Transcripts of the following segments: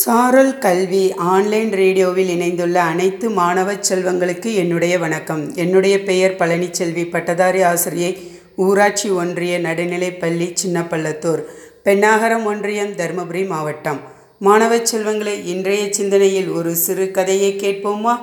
சாரல் கல்வி ஆன்லைன் ரேடியோவில் இணைந்துள்ள அனைத்து மாணவ செல்வங்களுக்கு என்னுடைய வணக்கம். என்னுடைய பெயர் பழனிச்செல்வி. பட்டதாரி ஆசிரியை ஊராட்சி ஒன்றிய நடுநிலைப்பள்ளி சின்னப்பள்ளத்தூர் பெண்ணாகரம் ஒன்றியம் தருமபுரி மாவட்டம். மாணவ செல்வங்களே இன்றைய சிந்தனையில் ஒரு சிறு கதையை கேட்போமா?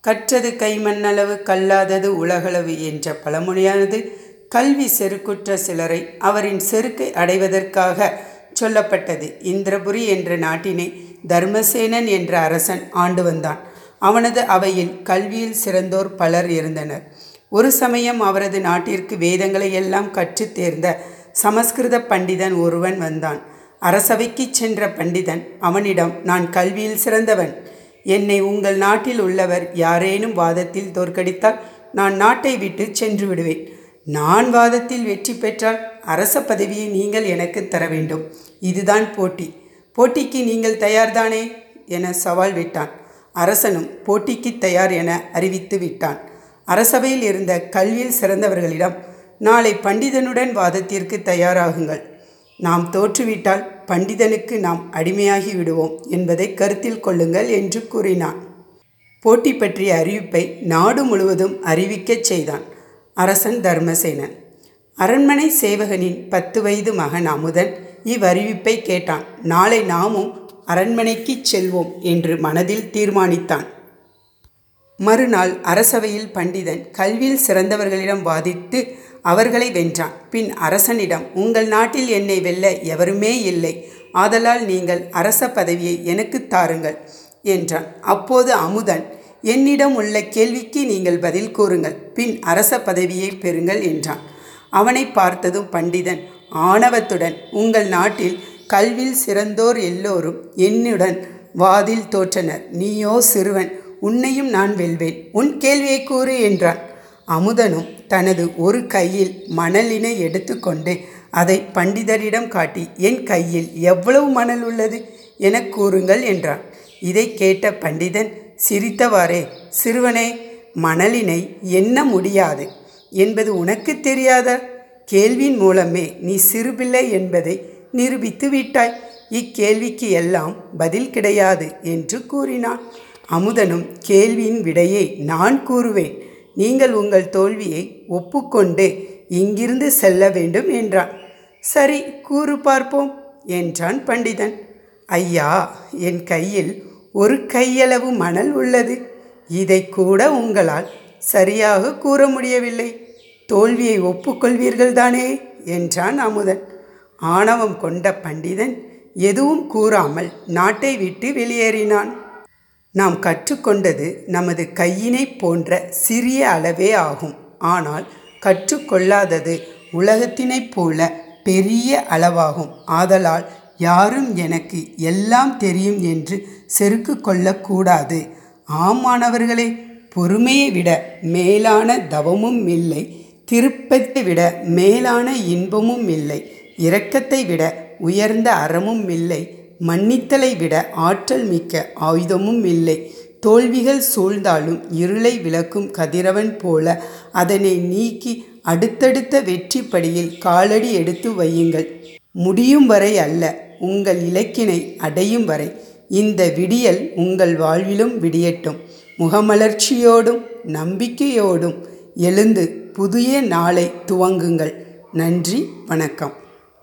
கற்றது கைமண்ணளவு கல்லாதது உலகளவு என்ற பழமொழியானது கல்வி செருக்குற்ற சிலரை அவரின் செருக்கை அடைவதற்காக சொல்லப்பட்டது. இந்திரபுரி என்ற நாட்டினை தர்மசேனன் என்ற அரசன் ஆண்டு வந்தான். அவனது அவையில் கல்வியில் சிறந்தோர் பலர் இருந்தனர். ஒரு சமயம் அவரது நாட்டிற்கு வேதங்களை எல்லாம் கற்றுத் தேர்ந்த சமஸ்கிருத பண்டிதன் ஒருவன் வந்தான். அரசவைக்கு சென்ற பண்டிதன் அவனிடம் நான் கல்வியில் சிறந்தவன். என்னை உங்கள் நாட்டில் உள்ளவர் யாரேனும் வாதத்தில் தோற்கடித்தால் நான் நாட்டை விட்டு சென்று விடுவேன். நான் வாதத்தில் வெற்றி பெற்றால் அரச பதவியை நீங்கள் எனக்கு தர வேண்டும். இதுதான் போட்டி. போட்டிக்கு நீங்கள் தயார்தானே? என சவால் விட்டான். அரசனும் போட்டிக்கு தயார் என அறிவித்து விட்டான். அரசவையில் இருந்த கல்வியில் சிறந்தவர்களிடம் நாளை பண்டிதனுடன் வாதத்திற்கு தயாராகுங்கள். நாம் தோற்றுவிட்டால் பண்டிதனுக்கு நாம் அடிமையாகி விடுவோம் என்பதை கருத்தில் கொள்ளுங்கள் என்று கூறினான். போட்டி பற்றிய அறிவிப்பை நாடு முழுவதும் அறிவிக்கச் செய்தான். அரசன் தர்மசேனன். அரண்மனை சேவகனின் பத்து வயது மகன் அமுதன் இவ்வறிவிப்பை கேட்டான். நாளை நாமும் அரண்மனைக்கு செல்வோம் என்று மனதில் தீர்மானித்தான். மறுநாள் அரசவையில் பண்டிதன் கல்வியில் சிறந்தவர்களிடம் வாதித்து அவர்களை வென்றான். பின் அரசனிடம் உங்கள் நாட்டில் என்னை வெல்ல எவருமே இல்லை. ஆதலால் நீங்கள் அரச பதவியை எனக்கு தாருங்கள் என்றான். அப்போது அமுதன் என்னிடம் உள்ள கேள்விக்கு நீங்கள் பதில் கூறுங்கள். பின் அரச பதவியை பெறுங்கள் என்றான். அவனை பார்த்ததும் பண்டிதன் ஆணவத்துடன் உங்கள் நாட்டில் கல்வியில் சிறந்தோர் எல்லோரும் என்னுடன் வாதில் தோற்றனர். நீயோ சிறுவன் உன்னையும் நான் வெல்வேன். உன் கேள்வியை கூறு என்றான். அமுதனும் தனது ஒரு கையில் மணலினை எடுத்துக்கொண்டு அதை பண்டிதரிடம் காட்டி என் கையில் எவ்வளவு மணல் உள்ளது? என கூறுங்கள் என்றான். இதை கேட்ட பண்டிதன் சிரித்தவாறே சிறுவனே மணலினை எண்ண முடியாது. என்பது உனக்கு தெரியாத? கேள்வியின் மூலமே நீ சிறுபிள்ளை என்பதை நிரூபித்து விட்டாய். இக்கேள்விக்கு எல்லாம் பதில் கிடையாது என்று கூறினான். அமுதனும் கேள்வியின் விடையை நான் கூறுவேன். நீங்கள் உங்கள் தோல்வியை ஒப்புக்கொண்டு இங்கிருந்து செல்ல வேண்டும் என்றான். சரி கூறு பார்ப்போம் என்றான் பண்டிதன். ஐயா என் கையில் ஒரு கையளவு மணல் உள்ளது. இதை கூட உங்களால் சரியாக கூற முடியவில்லை. தோல்வியை ஒப்புக்கொள்வீர்கள் தானே என்றான் அமுதன். ஆணவம் கொண்ட பண்டிதன் எதுவும் கூறாமல் நாட்டை விட்டு வெளியேறினான். நாம் கற்றுக்கொண்டது நமது கையினை போன்ற சிறிய அளவே ஆகும். ஆனால் கற்றுக்கொள்ளாதது உலகத்தினைப் போல பெரிய அளவாகும். ஆதலால் யாரும் எனக்கு எல்லாம் தெரியும் என்று செருக்கு கொள்ளக்கூடாது. ஆமானவர்களே பொறுமையை விட மேலான தவமும் இல்லை. திருப்பத்தை விட மேலான இன்பமும் இல்லை. இரக்கத்தை விட உயர்ந்த அறமும் இல்லை. மன்னித்தலை விட ஆற்றல் மிக்க ஆயுதமும் இல்லை. தோல்விகள் சூழ்ந்தாலும் இருளை விளக்கும் கதிரவன் போல அதனை நீக்கி அடுத்தடுத்த வெற்றி படியில் காலடி எடுத்து வையுங்கள். முடியும் வரை அல்ல. உங்கள் இலக்கினை அடையும் வரை இந்த விடியல் உங்கள் வாழ்விலும் விடியட்டும். முகமலர்ச்சியோடும் நம்பிக்கையோடும் எழுந்து புதிய நாளை துவங்குங்கள். நன்றி வணக்கம்.